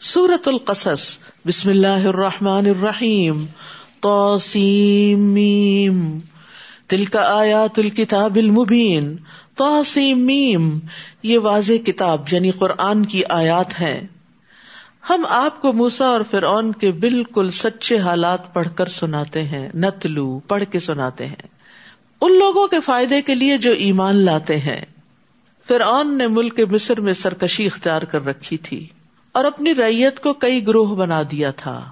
سورت القصص. بسم اللہ الرحمن الرحیم. توسیم دل کا آیات الکتاب المبین. توسیم یہ واضح کتاب یعنی قرآن کی آیات ہیں. ہم آپ کو موسا اور فرعون کے بالکل سچے حالات پڑھ کر سناتے ہیں، نتلو، پڑھ کے سناتے ہیں۔ ان لوگوں کے فائدے کے لیے جو ایمان لاتے ہیں۔ فرعون نے ملک مصر میں سرکشی اختیار کر رکھی تھی۔ اور اپنی ریت کو کئی گروہ بنا دیا تھا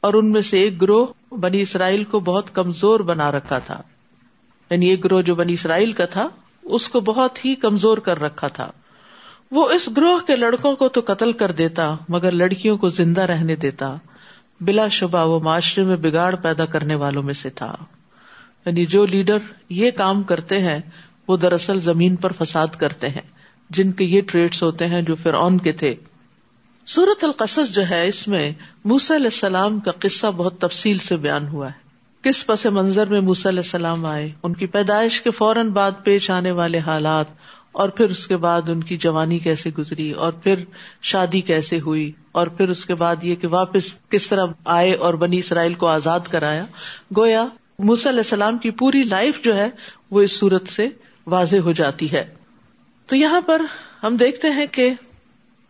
اور ان میں سے ایک گروہ بنی اسرائیل کو بہت کمزور بنا رکھا تھا۔ یعنی ایک گروہ جو بنی اسرائیل کا تھا، اس کو بہت ہی کمزور کر رکھا تھا۔ وہ اس گروہ کے لڑکوں کو تو قتل کر دیتا، مگر لڑکیوں کو زندہ رہنے دیتا، بلا شبہ وہ معاشرے میں بگاڑ پیدا کرنے والوں میں سے تھا۔ یعنی جو لیڈر یہ کام کرتے ہیں، وہ دراصل زمین پر فساد کرتے ہیں، جن کے یہ ٹریڈس ہوتے ہیں جو فرعون کے تھے۔ سورت القصص جو ہے، اس میں موس علیہ السلام کا قصہ بہت تفصیل سے بیان ہوا ہے۔ کس پس منظر میں موس علیہ السلام آئے، ان کی پیدائش کے فوراً بعد پیش آنے والے حالات، اور پھر اس کے بعد ان کی جوانی کیسے گزری، اور پھر شادی کیسے ہوئی، اور پھر اس کے بعد یہ کہ واپس کس طرح آئے اور بنی اسرائیل کو آزاد کرایا۔ گویا موس علیہ السلام کی پوری لائف جو ہے، وہ اس صورت سے واضح ہو جاتی ہے۔ تو یہاں پر ہم دیکھتے ہیں کہ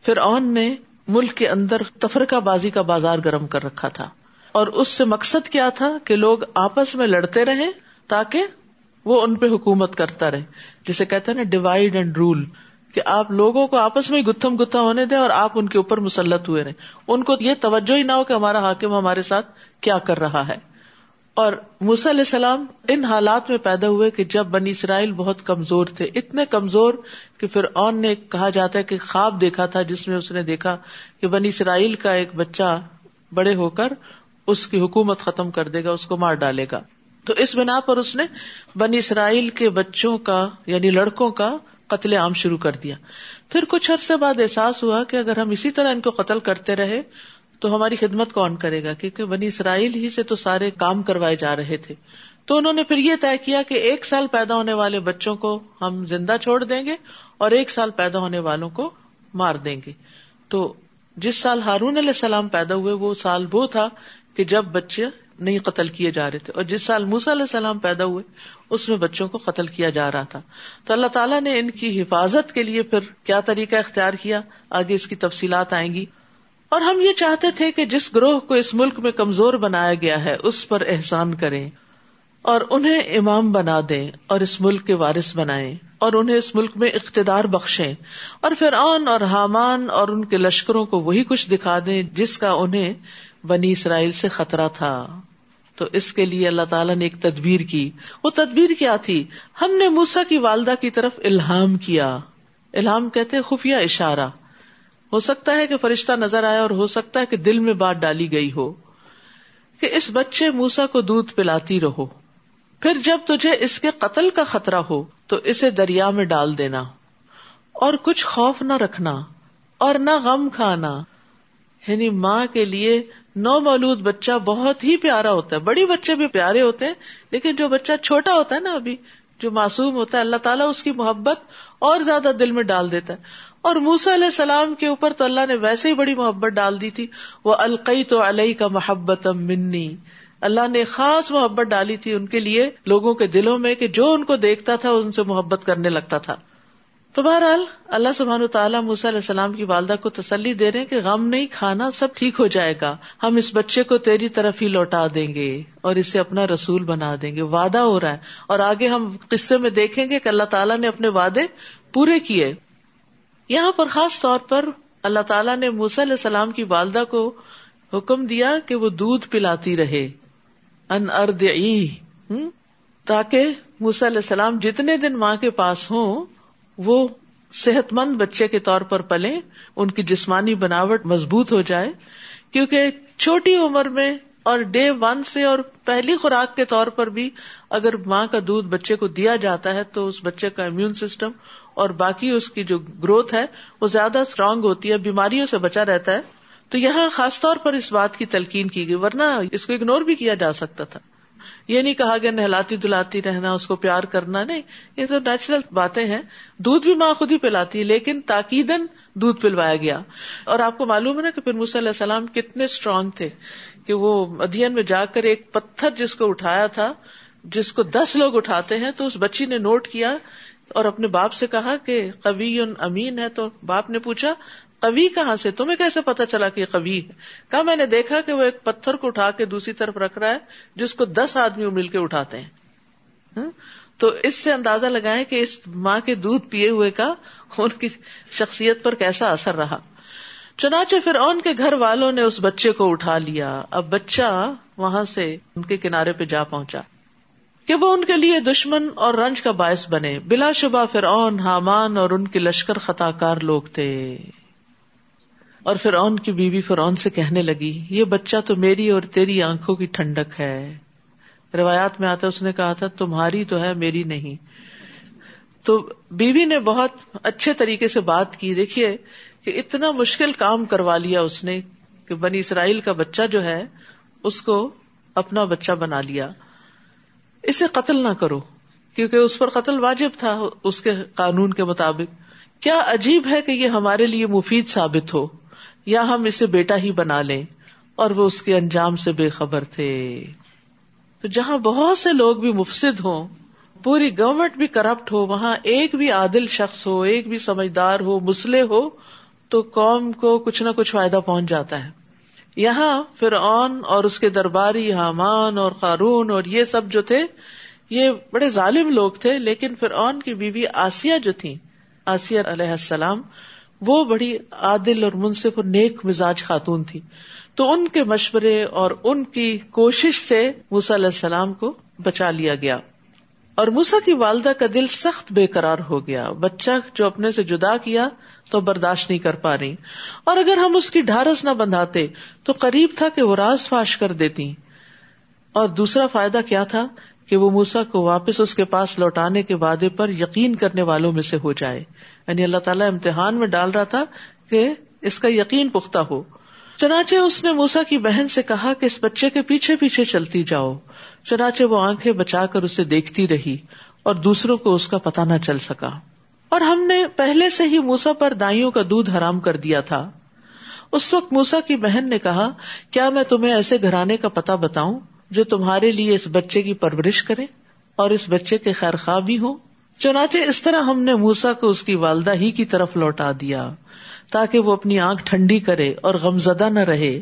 فرعون نے ملک کے اندر تفرقہ بازی کا بازار گرم کر رکھا تھا۔ اور اس سے مقصد کیا تھا کہ لوگ آپس میں لڑتے رہے تاکہ وہ ان پہ حکومت کرتا رہے۔ جسے کہتے ہیں نا ڈیوائڈ اینڈ رول کہ آپ لوگوں کو آپس میں گتھم گتھا ہونے دیں اور آپ ان کے اوپر مسلط ہوئے رہے ان کو یہ توجہ ہی نہ ہو کہ ہمارا حاکم ہمارے ساتھ کیا کر رہا ہے۔ اور علیہ السلام ان حالات میں پیدا ہوئے کہ جب بنی اسرائیل بہت کمزور تھے، اتنے کمزور کہ پھر اون نے کہا جاتا ہے کہ خواب دیکھا تھا، جس میں اس نے دیکھا کہ بنی اسرائیل کا ایک بچہ بڑے ہو کر اس کی حکومت ختم کر دے گا، اس کو مار ڈالے گا۔ تو اس بنا پر اس نے بنی اسرائیل کے بچوں کا یعنی لڑکوں کا قتل عام شروع کر دیا۔ پھر کچھ عرصے بعد احساس ہوا کہ اگر ہم اسی طرح ان کو قتل کرتے رہے تو ہماری خدمت کون کرے گا؟ کیونکہ بنی اسرائیل ہی سے تو سارے کام کروائے جا رہے تھے۔ تو انہوں نے پھر یہ طے کیا کہ ایک سال پیدا ہونے والے بچوں کو ہم زندہ چھوڑ دیں گے اور ایک سال پیدا ہونے والوں کو مار دیں گے۔ تو جس سال ہارون علیہ السلام پیدا ہوئے، وہ سال وہ تھا کہ جب بچے نہیں قتل کیے جا رہے تھے۔ اور جس سال موسا علیہ السلام پیدا ہوئے، اس میں بچوں کو قتل کیا جا رہا تھا۔ تو اللہ تعالیٰ نے ان کی حفاظت کے لیے پھر کیا طریقہ اختیار کیا؟ آگے اس کی تفصیلات آئیں گی۔ اور ہم یہ چاہتے تھے کہ جس گروہ کو اس ملک میں کمزور بنایا گیا ہے، اس پر احسان کریں اور انہیں امام بنا دیں اور اس ملک کے وارث بنائیں اور انہیں اس ملک میں اقتدار بخشیں اور پھر آن اور حامان اور ان کے لشکروں کو وہی کچھ دکھا دیں جس کا انہیں بنی اسرائیل سے خطرہ تھا۔ تو اس کے لیے اللہ تعالیٰ نے ایک تدبیر کی۔ وہ تدبیر کیا تھی؟ ہم نے موسا کی والدہ کی طرف الہام کیا۔ الہام کہتے خفیہ اشارہ۔ ہو سکتا ہے کہ فرشتہ نظر آیا اور ہو سکتا ہے کہ دل میں بات ڈالی گئی ہو کہ اس بچے موسا کو دودھ پلاتی رہو۔ پھر جب تجھے اس کے قتل کا خطرہ ہو تو اسے دریا میں ڈال دینا اور کچھ خوف نہ رکھنا اور نہ غم کھانا۔ یعنی ماں کے لیے نو مولود بچہ بہت ہی پیارا ہوتا ہے۔ بڑی بچے بھی پیارے ہوتے ہیں، لیکن جو بچہ چھوٹا ہوتا ہے نا ابھی، جو معصوم ہوتا ہے، اللہ تعالیٰ اس کی محبت اور زیادہ دل میں ڈال دیتا ہے۔ اور موسا علیہ السلام کے اوپر تو اللہ نے ویسے ہی بڑی محبت ڈال دی تھی وہ القئی تو علیہ کا محبت منی اللہ نے خاص محبت ڈالی تھی ان کے لیے، لوگوں کے دلوں میں، کہ جو ان کو دیکھتا تھا، ان سے محبت کرنے لگتا تھا۔ تو بہرحال، اللہ سبحان تعالیٰ موسیٰ علیہ السلام کی والدہ کو تسلی دے رہے کہ غم نہیں، کھانا سب ٹھیک ہو جائے گا۔ ہم اس بچے کو تیری طرف ہی لوٹا دیں گے اور اسے اپنا رسول بنا دیں گے۔ وعدہ ہو رہا ہے۔ اور آگے ہم قصے میں دیکھیں گے کہ اللہ تعالیٰ نے اپنے وعدے پورے کیے۔ یہاں پر خاص طور پر اللہ تعالیٰ نے موسی علیہ السلام کی والدہ کو حکم دیا کہ وہ دودھ پلاتی رہے۔ ان ارد تاکہ موسی علیہ السلام جتنے دن ماں کے پاس ہوں، وہ صحت مند بچے کے طور پر پلے ان کی جسمانی بناوٹ مضبوط ہو جائے۔ کیونکہ چھوٹی عمر میں اور ڈے ون سے اور پہلی خوراک کے طور پر بھی اگر ماں کا دودھ بچے کو دیا جاتا ہے تو اس بچے کا امیون سسٹم اور باقی اس کی جو گروتھ ہے وہ زیادہ اسٹرانگ ہوتی ہے، بیماریوں سے بچا رہتا ہے۔ تو یہاں خاص طور پر اس بات کی تلقین کی گئی، ورنہ اس کو اگنور بھی کیا جا سکتا تھا۔ یہ نہیں کہا گیا نہلاتی دلاتی رہنا، اس کو پیار کرنا، نہیں۔ یہ تو نیچرل باتیں ہیں۔ دودھ بھی ماں خود ہی پلاتی ہے، لیکن تاکید دودھ پلوایا گیا۔ اور آپ کو معلوم ہے نا کہ پھر علیہ السلام کتنے اسٹرانگ تھے کہ وہ ادین میں جا کر ایک پتھر جس کو اٹھایا تھا، جس کو دس لوگ اٹھاتے ہیں، تو اس بچی نے نوٹ کیا اور اپنے باپ سے کہا کہ قوی امین ہے تو باپ نے پوچھا کبھی کہاں سے؟ تمہیں کیسے پتا چلا کہ یہ کبھی ہے؟ کہا، میں نے دیکھا کہ وہ ایک پتھر کو اٹھا کے دوسری طرف رکھ رہا ہے، جس کو دس آدمی مل کے اٹھاتے ہیں۔ تو اس سے اندازہ لگائیں کہ اس ماں کے دودھ پیے ہوئے کا ان کی شخصیت پر کیسا اثر رہا۔ چنانچہ پھر ان کے گھر والوں نے اس بچے کو اٹھا لیا۔ اب بچہ وہاں سے ان کے کنارے پہ جا پہنچا۔ کہ وہ ان کے لیے دشمن اور رنج کا باعث بنے۔ بلا شبہ پھر اون حامان اور ان کے لشکر خطا کار لوگ تھے۔ اور فرعون کی بیوی فرعون سے کہنے لگی، یہ بچہ تو میری اور تیری آنکھوں کی ٹھنڈک ہے۔ روایات میں آتا اس نے کہا تھا، تمہاری تو ہے، میری نہیں۔ تو بیوی نے بہت اچھے طریقے سے بات کی۔ دیکھیے کہ اتنا مشکل کام کروا لیا اس نے کہ بنی اسرائیل کا بچہ جو ہے، اس کو اپنا بچہ بنا لیا۔ اسے قتل نہ کرو، کیونکہ اس پر قتل واجب تھا اس کے قانون کے مطابق۔ کیا عجیب ہے کہ یہ ہمارے لیے مفید ثابت ہو، یا ہم اسے بیٹا ہی بنا لیں اور وہ اس کے انجام سے بے خبر تھے۔ تو جہاں بہت سے لوگ بھی مفسد ہوں، پوری گورنمنٹ بھی کرپٹ ہو، وہاں ایک بھی عادل شخص ہو، ایک بھی سمجھدار ہو، مسلح ہو، تو قوم کو کچھ نہ کچھ فائدہ پہنچ جاتا ہے۔ یہاں فرعون اور اس کے درباری حامان اور قارون اور یہ سب جو تھے، یہ بڑے ظالم لوگ تھے، لیکن فرعون کی بیوی آسیہ جو تھی آسیہ علیہ السلام، وہ بڑی عادل اور منصف اور نیک مزاج خاتون تھی تو ان کے مشورے اور ان کی کوشش سے موسا علیہ السلام کو بچا لیا گیا۔ اور موسا کی والدہ کا دل سخت بے قرار ہو گیا۔ بچہ جو اپنے سے جدا کیا تو برداشت نہیں کر پا رہی۔ اور اگر ہم اس کی ڈھارس نہ بندھاتے تو قریب تھا کہ وہ راز فاش کر دیتی۔ اور دوسرا فائدہ کیا تھا کہ وہ موسا کو واپس اس کے پاس لوٹانے کے وعدے پر یقین کرنے والوں میں سے ہو جائے۔ یعنی اللہ تعالیٰ امتحان میں ڈال رہا تھا کہ اس کا یقین پختہ ہو۔ چنانچہ اس نے موسا کی بہن سے کہا کہ اس بچے کے پیچھے پیچھے چلتی جاؤ۔ چنانچہ وہ آنکھیں بچا کر اسے دیکھتی رہی اور دوسروں کو اس کا پتا نہ چل سکا۔ اور ہم نے پہلے سے ہی موسا پر دائیوں کا دودھ حرام کر دیا تھا۔ اس وقت موسا کی بہن نے کہا، کیا میں تمہیں ایسے گھرانے کا پتا بتاؤں جو تمہارے لیے اس بچے کی پرورش کرے اور اس بچے کے خیر خواہ بھی ہوں؟ چنانچہ اس طرح ہم نے موسا کو اس کی والدہ ہی کی طرف لوٹا دیا۔ تاکہ وہ اپنی آنکھ ٹھنڈی کرے اور غمزدہ نہ رہے۔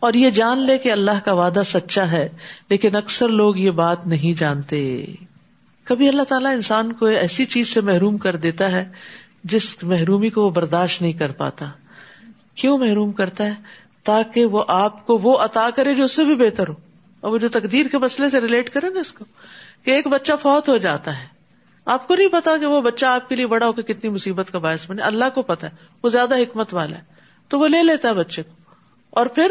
اور یہ جان لے کہ اللہ کا وعدہ سچا ہے، لیکن اکثر لوگ یہ بات نہیں جانتے۔ کبھی اللہ تعالیٰ انسان کو ایسی چیز سے محروم کر دیتا ہے جس محرومی کو وہ برداشت نہیں کر پاتا۔ کیوں محروم کرتا ہے؟ تاکہ وہ آپ کو وہ عطا کرے جو اس سے بھی بہتر ہو۔ اور وہ جو تقدیر کے مسئلے سے ریلیٹ کرے نا اس کو، کہ ایک بچہ فوت ہو جاتا ہے۔ آپ کو نہیں پتا کہ وہ بچہ آپ کے لیے بڑا ہو کے کتنی مصیبت کا باعث بنے، اللہ کو پتا ہے، وہ زیادہ حکمت والا ہے، تو وہ لے لیتا ہے بچے کو۔ اور پھر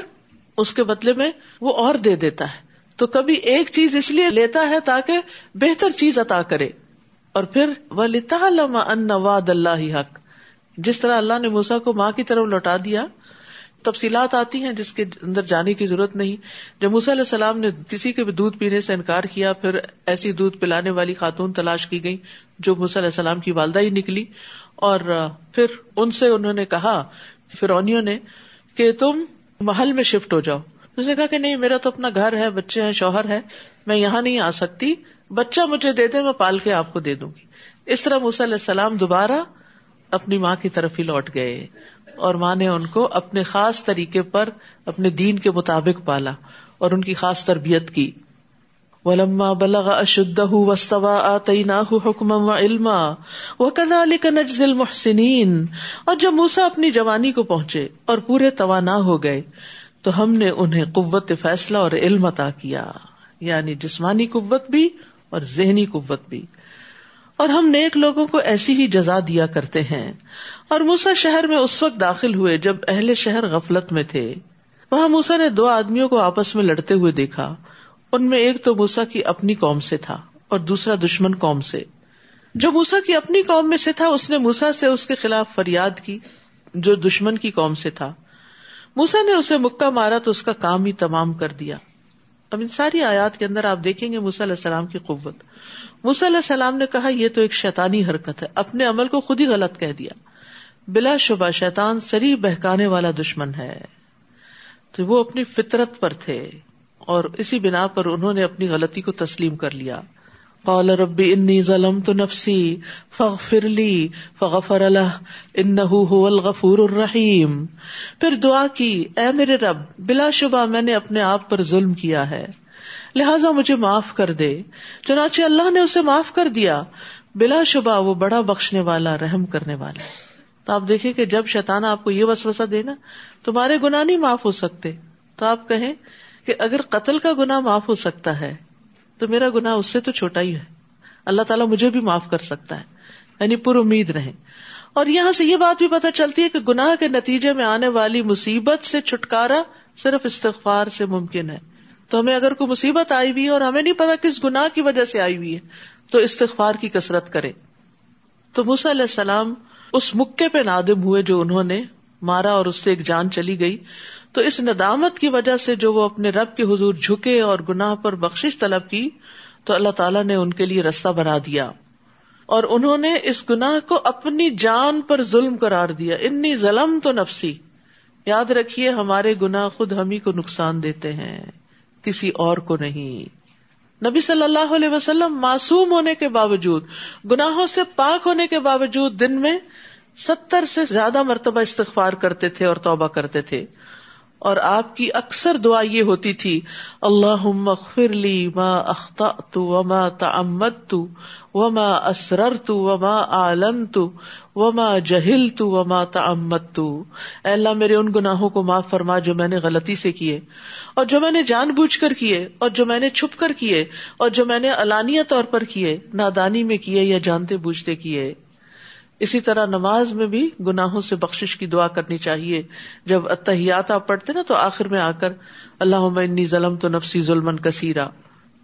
اس کے بدلے میں وہ اور دے دیتا ہے۔ تو کبھی ایک چیز اس لیے لیتا ہے تاکہ بہتر چیز عطا کرے۔ اور پھر وہ لتا واد اللہ حق۔ جس طرح اللہ نے موسا کو ماں کی طرف لوٹا دیا تفصیلات آتی ہیں جس کے اندر جانے کی ضرورت نہیں۔ جب موسیٰ علیہ السلام نے کسی کے بھی دودھ پینے سے انکار کیا، پھر ایسی دودھ پلانے والی خاتون تلاش کی گئی جو موسیٰ علیہ السلام کی والدہ ہی نکلی۔ اور پھر ان سے انہوں نے کہا فرونیوں نے، کہ تم محل میں شفٹ ہو جاؤ۔ اس نے کہا کہ نہیں، میرا تو اپنا گھر ہے، بچے ہیں، شوہر ہے، میں یہاں نہیں آ سکتی۔ بچہ مجھے دے دے، میں پال کے آپ کو دے دوں گی۔ اس طرح موسیٰ علیہ السلام دوبارہ اپنی ماں کی طرف ہی لوٹ گئے۔ اور ماں نے ان کو اپنے خاص طریقے پر اپنے دین کے مطابق پالا اور ان کی خاص تربیت کی۔ ولما بلغ اشدہ وستوا آتیناہ حکما و علما وکذالک نجزی المحسنین اور جب موسیٰ اپنی جوانی کو پہنچے اور پورے توانا ہو گئے تو ہم نے انہیں قوت فیصلہ اور علم عطا کیا یعنی جسمانی قوت بھی اور ذہنی قوت بھی۔ اور ہم نیک لوگوں کو ایسی ہی جزا دیا کرتے ہیں۔ اور موسا شہر میں اس وقت داخل ہوئے جب اہل شہر غفلت میں تھے۔ وہاں موسا نے دو آدمیوں کو آپس میں لڑتے ہوئے دیکھا۔ ان میں ایک تو موسا کی اپنی قوم سے تھا اور دوسرا دشمن قوم سے۔ جو موسا کی اپنی قوم میں سے تھا، اس نے موسا سے اس کے خلاف فریاد کی جو دشمن کی قوم سے تھا۔ موسا نے اسے مکہ مارا تو اس کا کام ہی تمام کر دیا۔ اب ان ساری آیات کے اندر آپ دیکھیں گے علیہ السلام کی قوت۔ علیہ السلام نے کہا، یہ تو ایک شیطانی حرکت ہے۔ اپنے عمل کو خود ہی غلط کہہ دیا۔ بلا شبہ شیطان سری بہکانے والا دشمن ہے۔ تو وہ اپنی فطرت پر تھے اور اسی بنا پر انہوں نے اپنی غلطی کو تسلیم کر لیا۔ قال ربی انی ظلم تو نفسی فغفر لی فغفر اللہ هو الغفور الرحیم۔ پھر دعا کی، اے میرے رب، بلا شبہ میں نے اپنے آپ پر ظلم کیا ہے۔ لہذا مجھے معاف کر دے۔ چنانچہ اللہ نے اسے معاف کر دیا۔ بلا شبہ وہ بڑا بخشنے والا، رحم کرنے والا۔ تو آپ دیکھیں کہ جب شیطان آپ کو یہ وسوسہ دینا تمہارے گناہ نہیں معاف ہو سکتے۔ تو آپ کہیں کہ اگر قتل کا گناہ معاف ہو سکتا ہے، تو میرا گناہ اس سے تو چھوٹا ہی ہے۔ اللہ تعالیٰ مجھے بھی معاف کر سکتا ہے۔ یعنی پر امید رہے اور یہاں سے یہ بات بھی پتہ چلتی ہے کہ گناہ کے نتیجے میں آنے والی مصیبت سے چھٹکارا صرف استغفار سے ممکن ہے۔ تو ہمیں اگر کوئی مصیبت آئی ہوئی ہے اور ہمیں نہیں پتا کس گناہ کی وجہ سے آئی ہوئی ہے، تو استغفار کی کسرت کرے تو موسا علیہ السلام اس مکے پہ نادم ہوئے جو انہوں نے مارا اور اس سے ایک جان چلی گئی۔ تو اس ندامت کی وجہ سے جو وہ اپنے رب کے حضور جھکے اور گناہ پر بخش طلب کی، تو اللہ تعالیٰ نے ان کے لیے رستہ بنا دیا۔ اور انہوں نے اس گناہ کو اپنی جان پر ظلم قرار دیا۔ انی ظلم تو نفسی۔ یاد رکھیے، ہمارے گناہ خود ہم ہی کو نقصان دیتے ہیں۔ کسی اور کو نہیں۔ نبی صلی اللہ علیہ وسلم معصوم ہونے کے باوجود، گناہوں سے پاک ہونے کے باوجود دن میں ستر سے زیادہ مرتبہ استغفار کرتے تھے اور توبہ کرتے تھے۔ اور آپ کی اکثر دعا یہ ہوتی تھی اللہ مغفر لی ما اخطأت وما تعمدت وما اسررت وما اعلنت وما جہلت وما تعمدت اے اللہ، میرے ان گناہوں کو معاف فرما جو میں نے غلطی سے کیے، اور جو میں نے جان بوجھ کر کیے، اور جو میں نے چھپ کر کیے، اور جو میں نے علانیہ طور پر کیے، نادانی میں کیے یا جانتے بوجھتے کیے۔ اسی طرح نماز میں بھی گناہوں سے بخش کی دعا کرنی چاہیے۔ جب اتحیات آپ پڑھتے نا تو آخر میں آ کر اللہ انی ظلم تو نفسی ظلم کثیرا۔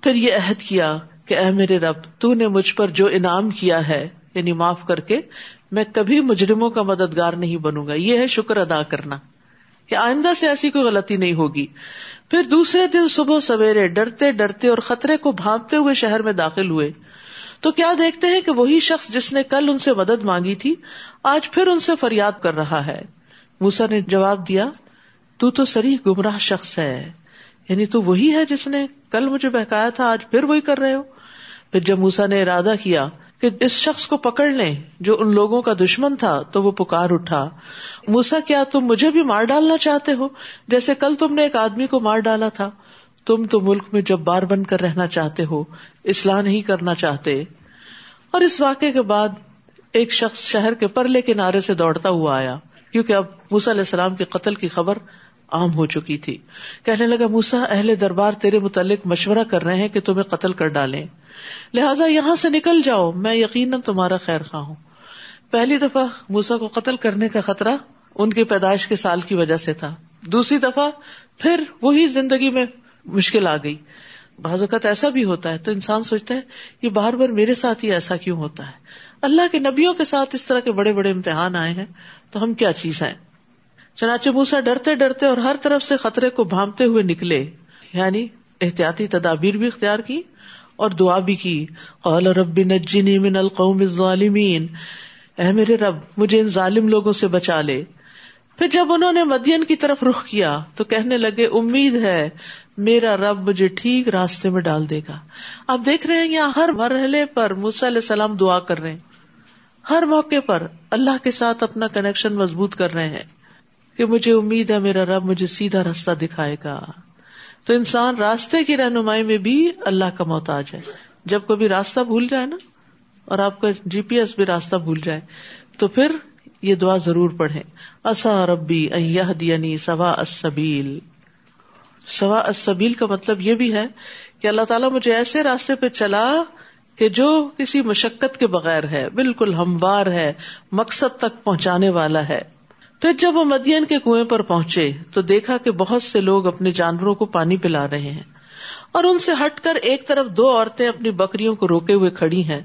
پھر یہ عہد کیا کہ اے میرے رب، تو نے مجھ پر جو انعام کیا ہے یعنی معاف کر کے میں کبھی مجرموں کا مددگار نہیں بنوں گا۔ یہ ہے شکر ادا کرنا کہ آئندہ سے ایسی کوئی غلطی نہیں ہوگی۔ پھر دوسرے دن صبح سویرے ڈرتے ڈرتے اور خطرے کو بھانپتے ہوئے شہر میں داخل ہوئے۔ تو کیا دیکھتے ہیں کہ وہی شخص جس نے کل ان سے مدد مانگی تھی، آج پھر ان سے فریاد کر رہا ہے۔ موسا نے جواب دیا، تو تو سری گمراہ شخص ہے۔ یعنی تو وہی ہے جس نے کل مجھے بہکایا تھا، آج پھر وہی کر رہے ہو۔ پھر جب موسا نے ارادہ کیا کہ اس شخص کو پکڑ لیں جو ان لوگوں کا دشمن تھا، تو وہ پکار اٹھا۔ موسا کیا تم مجھے بھی مار ڈالنا چاہتے ہو؟ جیسے کل تم نے ایک آدمی کو مار ڈالا تھا۔ تم تو ملک میں جب بار بن کر رہنا چاہتے ہو، اصلاح نہیں کرنا چاہتے۔ اور اس واقعے کے بعد ایک شخص شہر کے پرلے کنارے سے دوڑتا ہوا آیا، کیونکہ اب موسا علیہ السلام کے قتل کی خبر عام ہو چکی تھی۔ کہنے لگا موسا اہل دربار تیرے متعلق مشورہ کر رہے ہیں کہ تمہیں قتل کر ڈالیں۔ لہٰذا یہاں سے نکل جاؤ، میں یقیناً تمہارا خیر خواہ ہوں۔ پہلی دفعہ موسا کو قتل کرنے کا خطرہ ان کی پیدائش کے سال کی وجہ سے تھا۔ دوسری دفعہ پھر وہی زندگی میں مشکل آ گئی۔ بعض اوقات ایسا بھی ہوتا ہے تو انسان سوچتا ہے، یہ بار بار میرے ساتھ ہی ایسا کیوں ہوتا ہے؟ اللہ کے نبیوں کے ساتھ اس طرح کے بڑے بڑے امتحان آئے ہیں تو ہم کیا چیز ہیں؟ چنانچہ موسا ڈرتے ڈرتے اور ہر طرف سے خطرے کو بھامتے ہوئے نکلے یعنی احتیاطی تدابیر بھی اختیار کی اور دعا بھی کی۔ قال رب نجنی من القوم الظالمین۔ اے میرے رب، مجھے ان ظالم لوگوں سے بچا لے۔ پھر جب انہوں نے مدین کی طرف رخ کیا تو کہنے لگے، امید ہے، میرا رب مجھے ٹھیک راستے میں ڈال دے گا۔ آپ دیکھ رہے ہیں، یہاں ہر مرحلے پر علیہ السلام دعا کر رہے ہیں۔ ہر موقع پر اللہ کے ساتھ اپنا کنیکشن مضبوط کر رہے ہیں کہ مجھے امید ہے، میرا رب مجھے سیدھا راستہ دکھائے گا۔ تو انسان راستے کی رہنمائی میں بھی اللہ کا محتاج ہے۔ جب کبھی راستہ بھول جائے نا اور آپ کا جی پی ایس بھی راستہ بھول جائے تو پھر یہ دعا ضرور پڑھے اصا ربی دینی سوا اسبیل سوا اسبیل کا مطلب یہ بھی ہے کہ اللہ تعالیٰ مجھے ایسے راستے پہ چلا کہ جو کسی مشقت کے بغیر ہے، بالکل ہموار ہے، مقصد تک پہنچانے والا ہے۔ پھر جب وہ مدین کے کنویں پر پہنچے تو دیکھا کہ بہت سے لوگ اپنے جانوروں کو پانی پلا رہے ہیں اور ان سے ہٹ کر ایک طرف دو عورتیں اپنی بکریوں کو روکے ہوئے کھڑی ہیں۔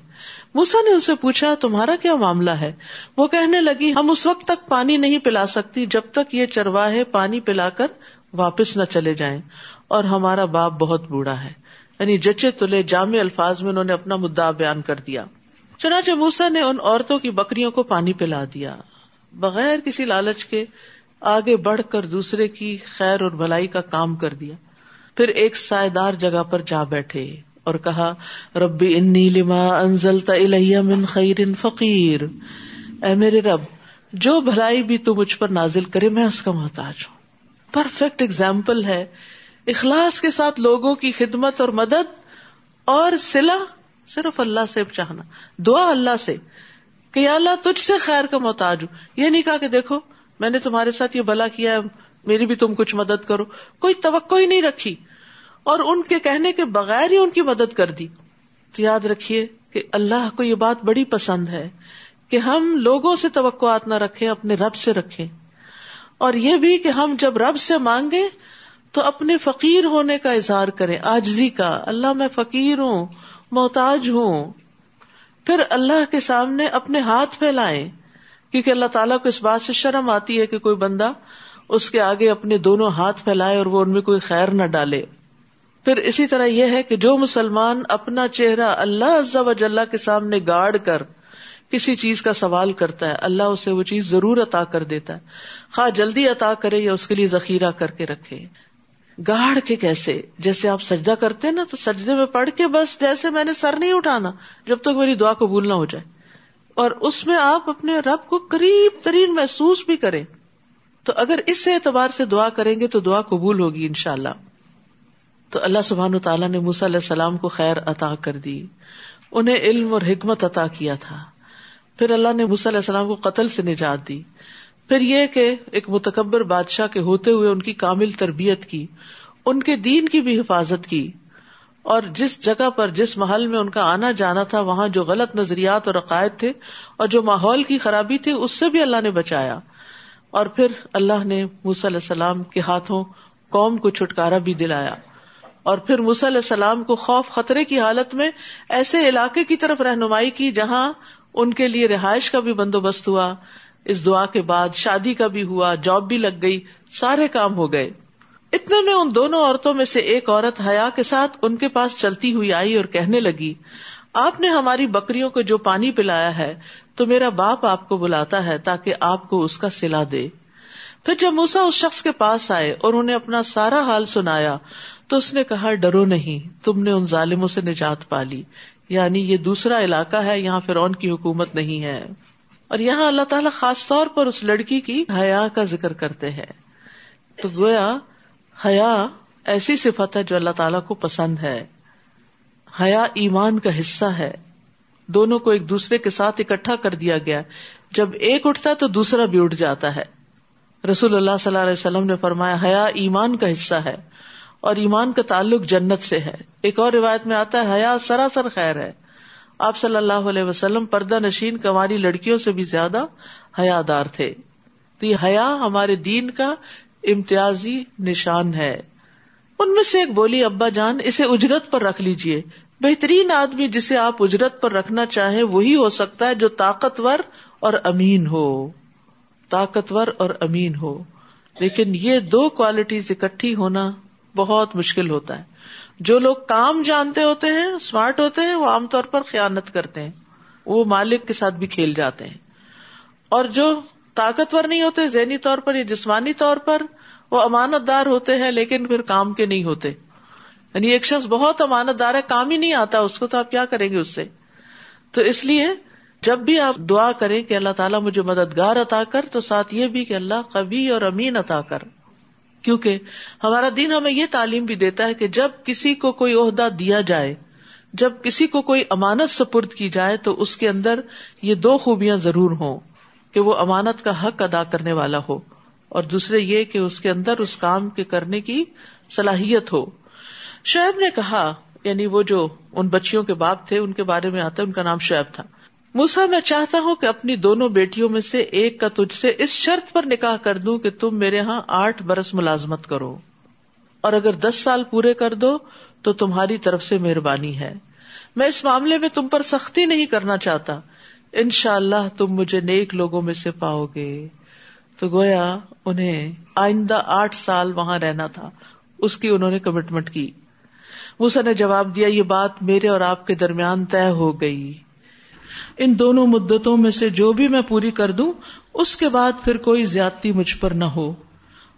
موسا نے ان سے پوچھا، تمہارا کیا معاملہ ہے؟ وہ کہنے لگی، ہم اس وقت تک پانی نہیں پلا سکتی جب تک یہ چرواہے پانی پلا کر واپس نہ چلے جائیں اور ہمارا باپ بہت بوڑھا ہے۔ یعنی جچے تلے جامع الفاظ میں انہوں نے اپنا مدعا بیان کر دیا۔ چنانچہ موسا نے ان عورتوں کی بکریوں کو پانی پلا دیا۔ بغیر کسی لالچ کے آگے بڑھ کر دوسرے کی خیر اور بھلائی کا کام کر دیا۔ پھر ایک سائے دار جگہ پر جا بیٹھے اور کہا، ربی انی لما انزلتا الیہ من خیر فقیر۔ اے میرے رب، جو بھلائی بھی تو مجھ پر نازل کرے، میں اس کا محتاج ہوں۔ پرفیکٹ اگزامپل ہے اخلاص کے ساتھ لوگوں کی خدمت اور مدد اور سلا صرف اللہ سے چاہنا، دعا اللہ سے۔ کہ اللہ تجھ سے خیر کا محتاج ہوں۔ یہ نہیں کہا کہ دیکھو، میں نے تمہارے ساتھ یہ بلا کیا ہے، میری بھی تم کچھ مدد کرو۔ کوئی توقع ہی نہیں رکھی۔ اور ان کے کہنے کے بغیر ہی ان کی مدد کر دی۔ تو یاد رکھیے کہ اللہ کو یہ بات بڑی پسند ہے کہ ہم لوگوں سے توقعات نہ رکھیں، اپنے رب سے رکھیں۔ اور یہ بھی کہ ہم جب رب سے مانگے تو اپنے فقیر ہونے کا اظہار کریں آجزی کا۔ اللہ میں فقیر ہوں، محتاج ہوں۔ پھر اللہ کے سامنے اپنے ہاتھ پھیلائیں، کیونکہ اللہ تعالیٰ کو اس بات سے شرم آتی ہے کہ کوئی بندہ اس کے آگے اپنے دونوں ہاتھ پھیلائے اور وہ ان میں کوئی خیر نہ ڈالے۔ پھر اسی طرح یہ ہے کہ جو مسلمان اپنا چہرہ اللہ عزا وجاللہ کے سامنے گاڑ کر کسی چیز کا سوال کرتا ہے، اللہ اسے وہ چیز ضرور عطا کر دیتا ہے۔ خواہ جلدی عطا کرے یا اس کے لیے ذخیرہ کر کے رکھے۔ گاڑ کے کیسے؟ جیسے آپ سجدہ کرتے نا تو سجدے میں پڑھ کے بس جیسے میں نے سر نہیں اٹھانا، جب تک میری دعا قبول نہ ہو جائے۔ اور اس میں آپ اپنے رب کو قریب ترین محسوس بھی کریں۔ تو اگر اس اعتبار سے دعا کریں گے تو دعا قبول ہوگی ان شاء اللہ تو اللہ سبحان تعالیٰ نے موسیٰ علیہ السلام کو خیر عطا کر دی۔ انہیں علم اور حکمت عطا کیا تھا۔ پھر اللہ نے موسیٰ علیہ السلام کو قتل سے نجات دی۔ پھر یہ کہ ایک متکبر بادشاہ کے ہوتے ہوئے ان کی کامل تربیت کی، ان کے دین کی بھی حفاظت کی، اور جس جگہ پر، جس محل میں ان کا آنا جانا تھا، وہاں جو غلط نظریات اور عقائد تھے اور جو ماحول کی خرابی تھی، اس سے بھی اللہ نے بچایا۔ اور پھر اللہ نے موسی علیہ السلام کے ہاتھوں قوم کو چھٹکارا بھی دلایا۔ اور پھر علیہ السلام کو خوف خطرے کی حالت میں ایسے علاقے کی طرف رہنمائی کی، جہاں ان کے لیے رہائش کا بھی بندوبست ہوا۔ اس دعا کے بعد شادی کا بھی ہوا، جاب بھی لگ گئی، سارے کام ہو گئے۔ اتنے میں ان دونوں عورتوں میں سے ایک عورت حیا کے ساتھ ان کے پاس چلتی ہوئی آئی اور کہنے لگی، آپ نے ہماری بکریوں کو جو پانی پلایا ہے، تو میرا باپ آپ کو بلاتا ہے تاکہ آپ کو اس کا سلا دے۔ پھر جب موسا اس شخص کے پاس آئے اور انہیں اپنا سارا حال سنایا، تو اس نے کہا، ڈرو نہیں، تم نے ان ظالموں سے نجات پالی یعنی یہ دوسرا علاقہ ہے، یہاں فرعون کی حکومت نہیں ہے۔ اور یہاں اللہ تعالیٰ خاص طور پر اس لڑکی کی حیا کا ذکر کرتے ہیں۔ تو گویا حیا ایسی صفت ہے جو اللہ تعالیٰ کو پسند ہے۔ حیا ایمان کا حصہ ہے۔ دونوں کو ایک دوسرے کے ساتھ اکٹھا کر دیا گیا۔ جب ایک اٹھتا تو دوسرا بھی اٹھ جاتا ہے۔ رسول اللہ صلی اللہ علیہ وسلم نے فرمایا، حیا ایمان کا حصہ ہے اور ایمان کا تعلق جنت سے ہے۔ ایک اور روایت میں آتا ہے، حیا سراسر خیر ہے۔ آپ صلی اللہ علیہ وسلم پردہ نشین کماری لڑکیوں سے بھی زیادہ حیا دار تھے۔ تو یہ حیا ہمارے دین کا امتیازی نشان ہے۔ ان میں سے ایک بولی، ابا جان، اسے اجرت پر رکھ لیجیے بہترین آدمی جسے آپ اجرت پر رکھنا چاہیں وہی ہو سکتا ہے جو طاقتور اور امین ہو۔ طاقتور اور امین ہو۔ لیکن یہ دو کوالٹیز اکٹھی ہونا بہت مشکل ہوتا ہے۔ جو لوگ کام جانتے ہوتے ہیں اسمارٹ ہوتے ہیں، وہ عام طور پر خیالت کرتے ہیں۔ وہ مالک کے ساتھ بھی کھیل جاتے ہیں۔ اور جو طاقتور نہیں ہوتے، ذہنی طور پر یا جسمانی طور پر، وہ امانت دار ہوتے ہیں، لیکن پھر کام کے نہیں ہوتے۔ یعنی ایک شخص بہت امانت دار ہے، کام ہی نہیں آتا، اس کو تو آپ کیا کریں گے اس سے؟ تو اس لیے جب بھی آپ دعا کریں کہ اللہ تعالیٰ مجھے مددگار عطا کر، تو ساتھ یہ بھی کہ اللہ کبھی اور امین عطا کر۔ کیونکہ ہمارا دین ہمیں یہ تعلیم بھی دیتا ہے کہ جب کسی کو کوئی عہدہ دیا جائے، جب کسی کو کوئی امانت سپرد کی جائے تو اس کے اندر یہ دو خوبیاں ضرور ہوں، کہ وہ امانت کا حق ادا کرنے والا ہو اور دوسرے یہ کہ اس کے اندر اس کام کے کرنے کی صلاحیت ہو۔ شعیب نے کہا یعنی وہ جو ان بچیوں کے باپ تھے، ان کے بارے میں آتا ان کا نام شعیب تھا۔ موسا میں چاہتا ہوں کہ اپنی دونوں بیٹیوں میں سے ایک کا تجھ سے اس شرط پر نکاح کر دوں کہ تم میرے یہاں آٹھ برس ملازمت کرو۔ اور اگر دس سال پورے کر دو تو تمہاری طرف سے مہربانی ہے۔ میں اس معاملے میں تم پر سختی نہیں کرنا چاہتا۔ ان شاء اللہ تم مجھے نیک لوگوں میں سے پاؤ گے۔ تو گویا انہیں آئندہ آٹھ سال وہاں رہنا تھا۔ اس کی انہوں نے کمٹمنٹ کی۔ موسا نے جواب دیا، یہ بات میرے اور آپ کے درمیان طے ہو گئی۔ ان دونوں مدتوں میں سے جو بھی میں پوری کر دوں، اس کے بعد پھر کوئی زیادتی مجھ پر نہ ہو۔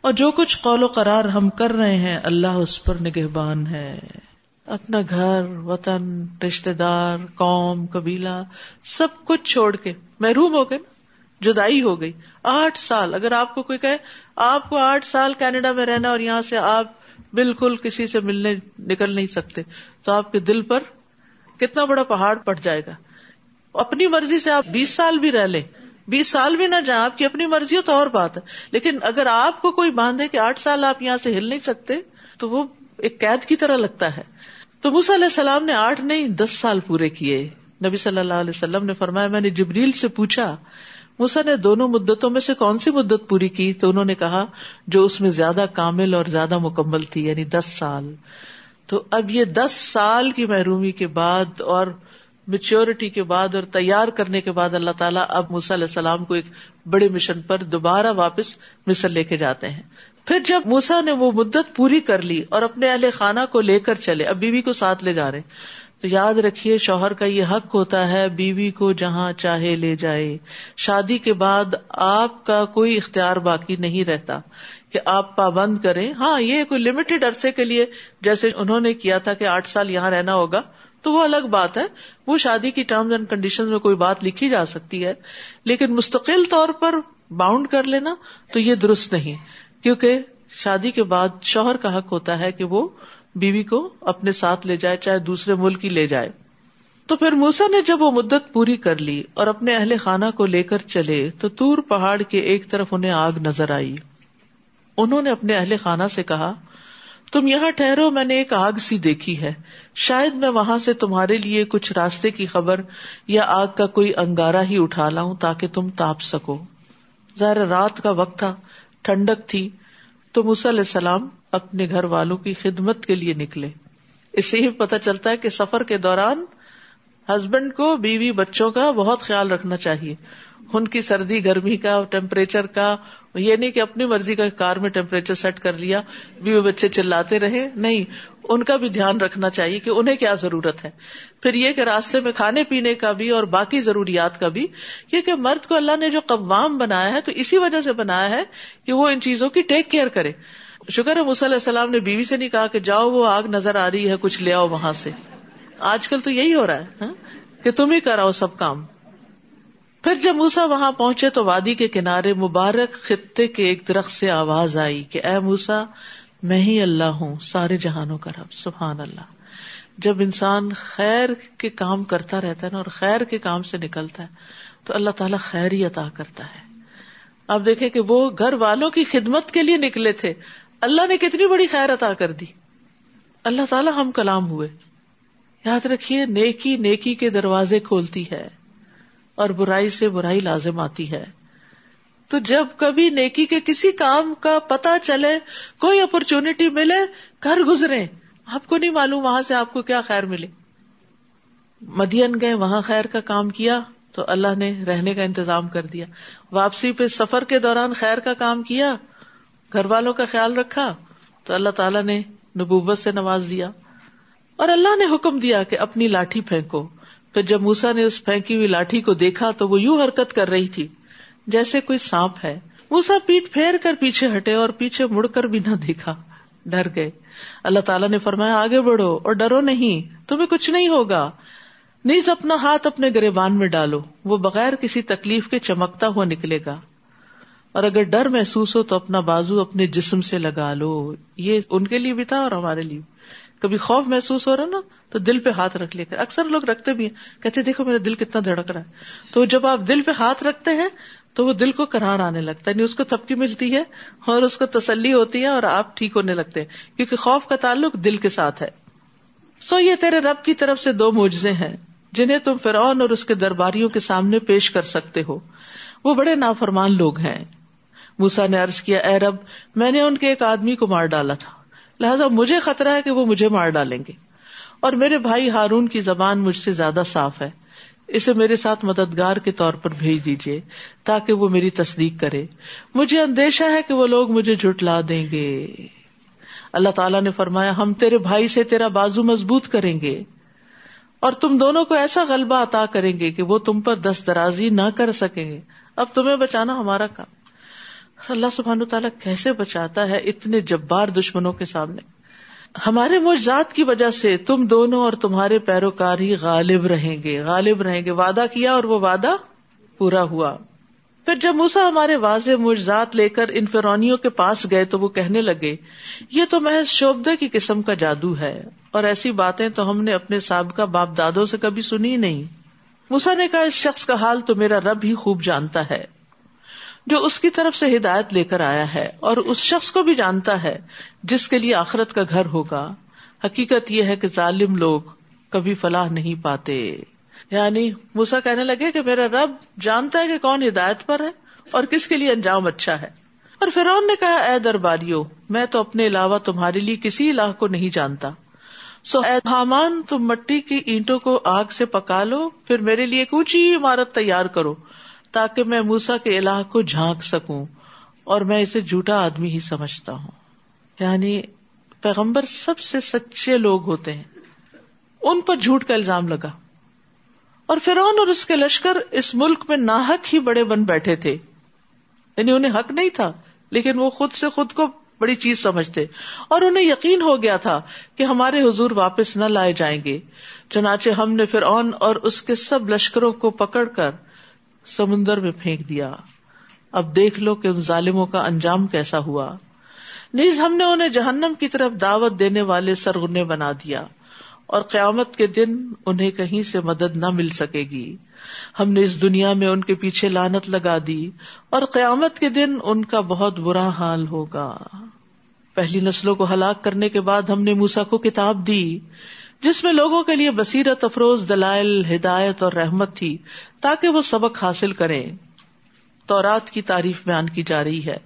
اور جو کچھ قول و قرار ہم کر رہے ہیں، اللہ اس پر نگہبان ہے۔ اپنا گھر، وطن رشتے دار، قوم، قبیلہ، سب کچھ چھوڑ کے محروم ہو گئے جدائی ہو گئی۔ آٹھ سال، اگر آپ کو کوئی کہے، آپ کو آٹھ سال کینیڈا میں رہنا اور یہاں سے آپ بالکل کسی سے ملنے نکل نہیں سکتے، تو آپ کے دل پر کتنا بڑا پہاڑ پڑ جائے گا۔ اپنی مرضی سے آپ بیس سال بھی رہ لیں۔ بیس سال بھی نہ جائیں، آپ کی اپنی مرضی ہو تو اور بات ہے۔ لیکن اگر آپ کو کوئی باندھے کہ آٹھ سال آپ یہاں سے ہل نہیں سکتے، تو وہ ایک قید کی طرح لگتا ہے۔ تو موسیٰ علیہ السلام نے آٹھ نہیں، دس سال پورے کیے۔ نبی صلی اللہ علیہ وسلم نے فرمایا، میں نے جبریل سے پوچھا موسا نے دونوں مدتوں میں سے کون سی مدت پوری کی؟ تو انہوں نے کہا، جو اس میں زیادہ کامل اور زیادہ مکمل تھی یعنی دس سال۔ تو اب یہ دس سال کی محرومی کے بعد اور میچیورٹی کے بعد اور تیار کرنے کے بعد اللہ تعالیٰ اب علیہ السلام کو ایک بڑے مشن پر دوبارہ واپس مصر لے کے جاتے ہیں۔ پھر جب موسا نے وہ مدت پوری کر لی اور اپنے اہل خانہ کو لے کر چلے، اب بیوی کو ساتھ لے جا رہے تو یاد رکھیے، شوہر کا یہ حق ہوتا ہے، بیوی کو جہاں چاہے لے جائے۔ شادی کے بعد آپ کا کوئی اختیار باقی نہیں رہتا کہ آپ پابند کریں۔ ہاں یہ کوئی لمیٹڈ عرصے کے لیے، جیسے انہوں نے کیا تھا کہ آٹھ سال یہاں رہنا ہوگا۔ تو وہ الگ بات ہے۔ وہ شادی کی ٹرمز اینڈ کنڈیشن میں کوئی بات لکھی جا سکتی ہے۔ لیکن مستقل طور پر باؤنڈ کر لینا تو یہ درست نہیں۔ کیونکہ شادی کے بعد شوہر کا حق ہوتا ہے کہ وہ بیوی کو اپنے ساتھ لے جائے، چاہے دوسرے ملک ہی لے جائے۔ تو پھر موسا نے جب وہ مدت پوری کر لی اور اپنے اہل خانہ کو لے کر چلے تو تور پہاڑ کے ایک طرف انہیں آگ نظر آئی۔ انہوں نے اپنے اہل خانہ سے کہا تم یہاں ٹھہرو، میں نے ایک آگ سی دیکھی ہے۔ شاید میں وہاں سے تمہارے لیے کچھ راستے کی خبر یا آگ کا کوئی انگارا ہی اٹھا لاؤں تاکہ تم تاپ سکو۔ ظاہر رات کا وقت تھا، ٹھنڈک تھی۔ تو علیہ السلام اپنے گھر والوں کی خدمت کے لیے نکلے۔ اس سے ہی پتا چلتا ہے کہ سفر کے دوران ہسبینڈ کو بیوی بچوں کا بہت خیال رکھنا چاہیے۔ ان کی سردی، گرمی کا ٹیمپریچر کا، یہ نہیں کہ اپنی مرضی کا کار میں ٹیمپریچر سیٹ کر لیا، بیوی بچے چلاتے رہے، نہیں، ان کا بھی دھیان رکھنا چاہیے کہ انہیں کیا ضرورت ہے۔ پھر یہ کہ راستے میں کھانے پینے کا بھی اور باقی ضروریات کا بھی کیونکہ مرد کو اللہ نے جو قوام بنایا ہے تو اسی وجہ سے بنایا ہے کہ وہ ان چیزوں کی ٹیک کیئر کرے۔ شکر ہے علیہ السلام نے بیوی سے نہیں کہا کہ جاؤ، وہ آگ نظر آ رہی ہے، کچھ لے آؤ وہاں سے۔ آج کل تو یہی ہو رہا ہے ہاں، کہ تم ہی کراؤ سب کام۔ پھر جب موسا وہاں پہنچے تو وادی کے کنارے مبارک خطے کے ایک درخت سے آواز آئی کہ اے موسا میں ہی اللہ ہوں، سارے جہانوں کا رب، سبحان اللہ۔ جب انسان خیر کے کام کرتا رہتا ہے نا اور خیر کے کام سے نکلتا ہے، تو اللہ تعالیٰ خیر ہی عطا کرتا ہے۔ آپ دیکھیں کہ وہ گھر والوں کی خدمت کے لیے نکلے تھے۔ اللہ نے کتنی بڑی خیر عطا کر دی۔ اللہ تعالیٰ ہم کلام ہوئے۔ یاد رکھیے، نیکی نیکی کے دروازے کھولتی ہے۔ اور برائی سے برائی لازم آتی ہے۔ تو جب کبھی نیکی کے کسی کام کا پتا چلے، کوئی اپرچونٹی ملے، گھر گزرے، آپ کو نہیں معلوم وہاں سے آپ کو کیا خیر ملے۔ مدین گئے، وہاں خیر کا کام کیا، تو اللہ نے رہنے کا انتظام کر دیا۔ واپسی پہ سفر کے دوران خیر کا کام کیا، گھر والوں کا خیال رکھا، تو اللہ تعالیٰ نے نبوت سے نواز دیا۔ اور اللہ نے حکم دیا کہ اپنی لاٹھی پھینکو۔ پھر جب موسا نے اس پھینکی ہوئی لاٹھی کو دیکھا تو وہ یوں حرکت کر رہی تھی، جیسے کوئی سانپ ہے۔ موسا پیٹ پھیر کر پیچھے ہٹے اور پیچھے مڑ کر بھی نہ دیکھا، ڈر گئے۔ اللہ تعالیٰ نے فرمایا، آگے بڑھو اور ڈرو نہیں، تمہیں کچھ نہیں ہوگا۔ نیز اپنا ہاتھ اپنے گریبان میں ڈالو، وہ بغیر کسی تکلیف کے چمکتا ہوا نکلے گا۔ اور اگر ڈر محسوس ہو تو اپنا بازو اپنے جسم سے لگا لو۔ یہ ان کے لیے بھی تھا اور ہمارے لیے۔ کبھی خوف محسوس ہو رہا نا، تو دل پہ ہاتھ رکھ لے کر۔ اکثر لوگ رکھتے بھی ہیں، کہتے دیکھو میرا دل کتنا دھڑک رہا ہے۔ تو جب آپ دل پہ ہاتھ رکھتے ہیں، تو وہ دل کو کرار آنے لگتا ہے یعنی اس کو تھپکی ملتی ہے اور اس کو تسلی ہوتی ہے اور آپ ٹھیک ہونے لگتے ہیں۔ کیونکہ خوف کا تعلق دل کے ساتھ ہے۔ سو یہ تیرے رب کی طرف سے دو موجے ہیں، جنہیں تم فرعون اور اس کے درباریوں کے سامنے پیش کر سکتے ہو۔ وہ بڑے نافرمان لوگ ہیں۔ موسا نے ارض کیا، اے رب، میں نے ان کے ایک آدمی کو مار ڈالا تھا۔ لہٰذا مجھے خطرہ ہے کہ وہ مجھے مار ڈالیں گے۔ اور میرے بھائی ہارون کی زبان مجھ سے زیادہ صاف ہے۔ اسے میرے ساتھ مددگار کے طور پر بھیج دیجیے تاکہ وہ میری تصدیق کرے۔ مجھے اندیشہ ہے کہ وہ لوگ مجھے جٹلا دیں گے۔ اللہ تعالیٰ نے فرمایا، ہم تیرے بھائی سے تیرا بازو مضبوط کریں گے۔ اور تم دونوں کو ایسا غلبہ عطا کریں گے کہ وہ تم پر دست درازی نہ کر سکیں گے۔ اب تمہیں بچانا ہمارا کام۔ اللہ سبحان تعالیٰ کیسے بچاتا ہے اتنے جبار دشمنوں کے سامنے؟ ہمارے موجات کی وجہ سے تم دونوں اور تمہارے پیروکار ہی غالب رہیں گے، غالب رہیں گے، وعدہ کیا اور وہ وعدہ پورا ہوا۔ پھر جب موسا ہمارے واضح مجزات لے کر ان فرونیوں کے پاس گئے تو وہ کہنے لگے، یہ تو محض شوبدہ کی قسم کا جادو ہے، اور ایسی باتیں تو ہم نے اپنے سابقہ باپ دادوں سے کبھی سنی نہیں۔ موسا نے کہا، اس شخص کا حال تو میرا رب ہی خوب جانتا ہے۔ جو اس کی طرف سے ہدایت لے کر آیا ہے اور اس شخص کو بھی جانتا ہے جس کے لیے آخرت کا گھر ہوگا۔ حقیقت یہ ہے کہ ظالم لوگ کبھی فلاح نہیں پاتے۔ یعنی موسا کہنے لگے کہ میرا رب جانتا ہے کہ کون ہدایت پر ہے اور کس کے لیے انجام اچھا ہے۔ اور فرعون نے کہا، اے درباریو، میں تو اپنے علاوہ تمہارے لیے کسی علاق کو نہیں جانتا۔ سو اے حامان، تم مٹی کی اینٹوں کو آگ سے پکا لو، پھر میرے لیے ایک اونچی عمارت تیار کرو۔ تاکہ میں موسا کے علاق کو جھانک سکوں اور میں اسے جھوٹا آدمی ہی سمجھتا ہوں۔ یعنی پیغمبر سب سے سچے لوگ ہوتے ہیں۔ ان پر جھوٹ کا الزام لگا۔ اور فرعون اور اس کے لشکر اس ملک میں ناحک ہی بڑے بن بیٹھے تھے۔ یعنی انہیں حق نہیں تھا، لیکن وہ خود سے خود کو بڑی چیز سمجھتے۔ اور انہیں یقین ہو گیا تھا کہ ہمارے حضور واپس نہ لائے جائیں گے۔ چنانچہ ہم نے فرعون اور اس کے سب لشکروں کو پکڑ کر سمندر میں پھینک دیا۔ اب دیکھ لو کہ ان ظالموں کا انجام کیسا ہوا۔ نیز ہم نے انہیں جہنم کی طرف دعوت دینے والے سرگنے بنا دیا اور قیامت کے دن انہیں کہیں سے مدد نہ مل سکے گی۔ ہم نے اس دنیا میں ان کے پیچھے لانت لگا دی اور قیامت کے دن ان کا بہت برا حال ہوگا۔ پہلی نسلوں کو ہلاک کرنے کے بعد ہم نے موسا کو کتاب دی۔ جس میں لوگوں کے لیے بصیرت افروز، دلائل، ہدایت اور رحمت تھی، تاکہ وہ سبق حاصل کریں۔ تورات کی تعریف بیان کی جا رہی ہے۔